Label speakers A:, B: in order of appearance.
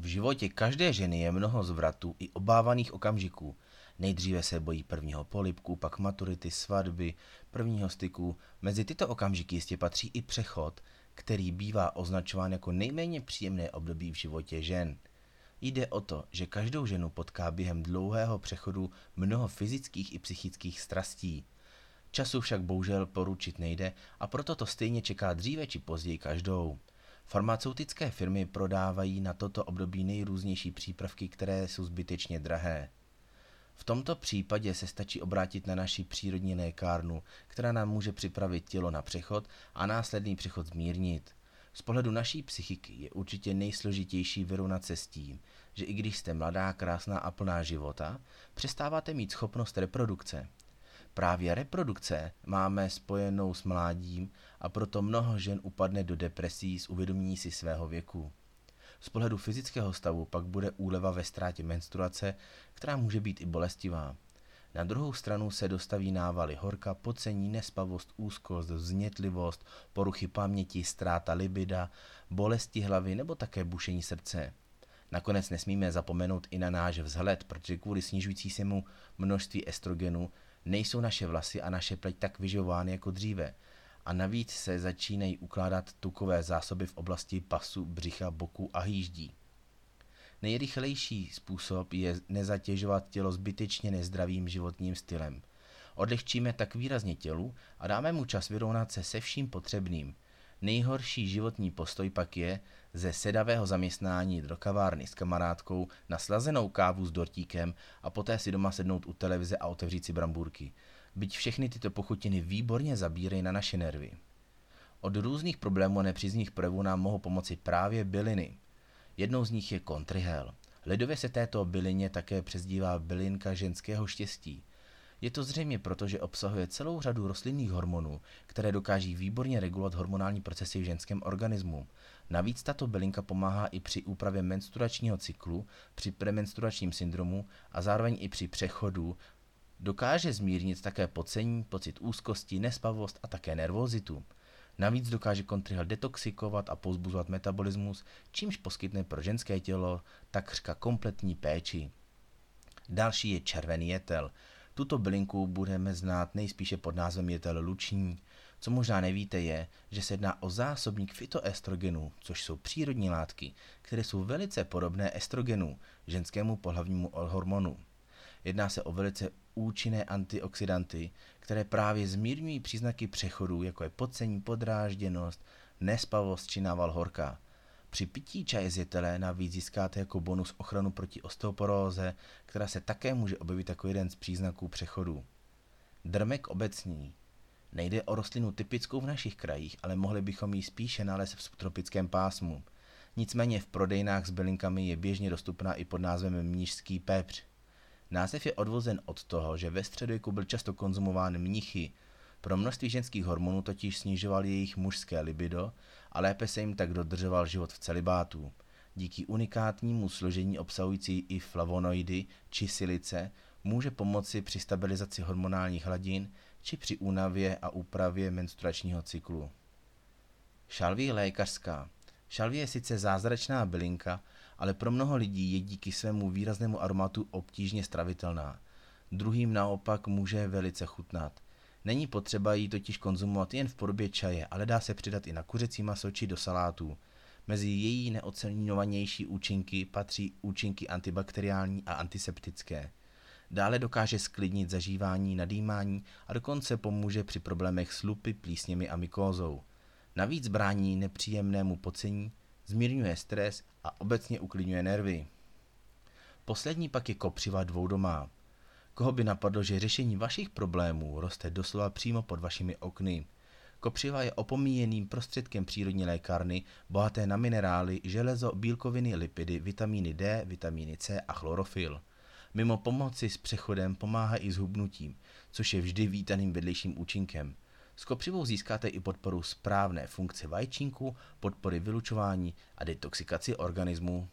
A: V životě každé ženy je mnoho zvratů i obávaných okamžiků. Nejdříve se bojí prvního polipku, pak maturity, svatby, prvního styku. Mezi tyto okamžiky jistě patří i přechod, který bývá označován jako nejméně příjemné období v životě žen. Jde o to, že každou ženu potká během dlouhého přechodu mnoho fyzických i psychických strastí. Času však bohužel poručit nejde a proto to stejně čeká dříve či později každou. Farmaceutické firmy prodávají na toto období nejrůznější přípravky, které jsou zbytečně drahé. V tomto případě se stačí obrátit na naši přírodní lékárnu, která nám může připravit tělo na přechod a následný přechod zmírnit. Z pohledu naší psychiky je určitě nejsložitější vyrovnat se s tím, že i když jste mladá, krásná a plná života, přestáváte mít schopnost reprodukce. Právě reprodukce máme spojenou s mládím a proto mnoho žen upadne do depresí z uvědomění si svého věku. Z pohledu fyzického stavu pak bude úleva ve ztrátě menstruace, která může být i bolestivá. Na druhou stranu se dostaví návaly horka, pocení, nespavost, úzkost, vznětlivost, poruchy paměti, ztráta libida, bolesti hlavy nebo také bušení srdce. Nakonec nesmíme zapomenout i na náš vzhled, protože kvůli snižující se mu množství estrogenu nejsou naše vlasy a naše pleť tak vyživovány jako dříve. A navíc se začínají ukládat tukové zásoby v oblasti pasu, břicha, boku a hýždí. Nejrychlejší způsob je nezatěžovat tělo zbytečně nezdravým životním stylem. Odlehčíme tak výrazně tělu a dáme mu čas vyrovnat se se vším potřebným. Nejhorší životní postoj pak je ze sedavého zaměstnání do kavárny s kamarádkou na slazenou kávu s dortíkem a poté si doma sednout u televize a otevřít si brambůrky. Byť všechny tyto pochutiny výborně zabírají na naše nervy. Od různých problémů a nepřízních projevů nám mohou pomoci právě byliny – Jednou z nich je kontrihel. Lidově se této bylině také přezdívá bylinka ženského štěstí. Je to zřejmě proto, že obsahuje celou řadu rostlinných hormonů, které dokáží výborně regulovat hormonální procesy v ženském organismu. Navíc tato bylinka pomáhá i při úpravě menstruačního cyklu, při premenstruačním syndromu a zároveň i při přechodu. Dokáže zmírnit také pocení, pocit úzkosti, nespavost a také nervozitu. Navíc dokáže kontrihel detoxikovat a pozbuzovat metabolismus, čímž poskytne pro ženské tělo takřka kompletní péči. Další je červený jetel. Tuto bylinku budeme znát nejspíše pod názvem jetel luční. Co možná nevíte je, že se jedná o zásobník fitoestrogenů, což jsou přírodní látky, které jsou velice podobné estrogenu, ženskému pohlavnímu hormonu. Jedná se o velice účinné antioxidanty, které právě zmírňují příznaky přechodu, jako je pocení, podrážděnost, nespavost či nával horka. Při pití čaje z jetele navíc získáte jako bonus ochranu proti osteoporóze, která se také může objevit jako jeden z příznaků přechodu. Drmek obecní. Nejde o rostlinu typickou v našich krajích, ale mohli bychom ji spíše nalézt v subtropickém pásmu. Nicméně v prodejnách s bylinkami je běžně dostupná i pod názvem mnížský pepř. Název je odvozen od toho, že ve středověku byl často konzumován mnichy. Pro množství ženských hormonů totiž snižoval jejich mužské libido a lépe se jim tak dodržoval život v celibátu. Díky unikátnímu složení obsahující i flavonoidy či silice může pomoci při stabilizaci hormonálních hladin či při únavě a úpravě menstruačního cyklu. Šalví lékařská. Šalví je sice zázračná bylinka, ale pro mnoho lidí je díky svému výraznému aromatu obtížně stravitelná. Druhým naopak může velice chutnat. Není potřeba ji totiž konzumovat jen v podobě čaje, ale dá se přidat i na kuřecí maso či do salátů. Mezi její neocenovanější účinky patří účinky antibakteriální a antiseptické. Dále dokáže sklidnit zažívání, nadýmání a dokonce pomůže při problémech s lupy, plísněmi a mykózou. Navíc brání nepříjemnému pocení, zmírňuje stres a obecně uklidňuje nervy. Poslední pak je kopřiva dvoudomá. Koho by napadlo, že řešení vašich problémů roste doslova přímo pod vašimi okny. Kopřiva je opomíjeným prostředkem přírodní lékárny, bohaté na minerály, železo, bílkoviny, lipidy, vitamíny D, vitamíny C a chlorofil. Mimo pomoci s přechodem pomáhá i s hubnutím, což je vždy vítaným vedlejším účinkem – s kopřivou získáte i podporu správné funkce vajčínku, podpory vylučování a detoxikaci organismu.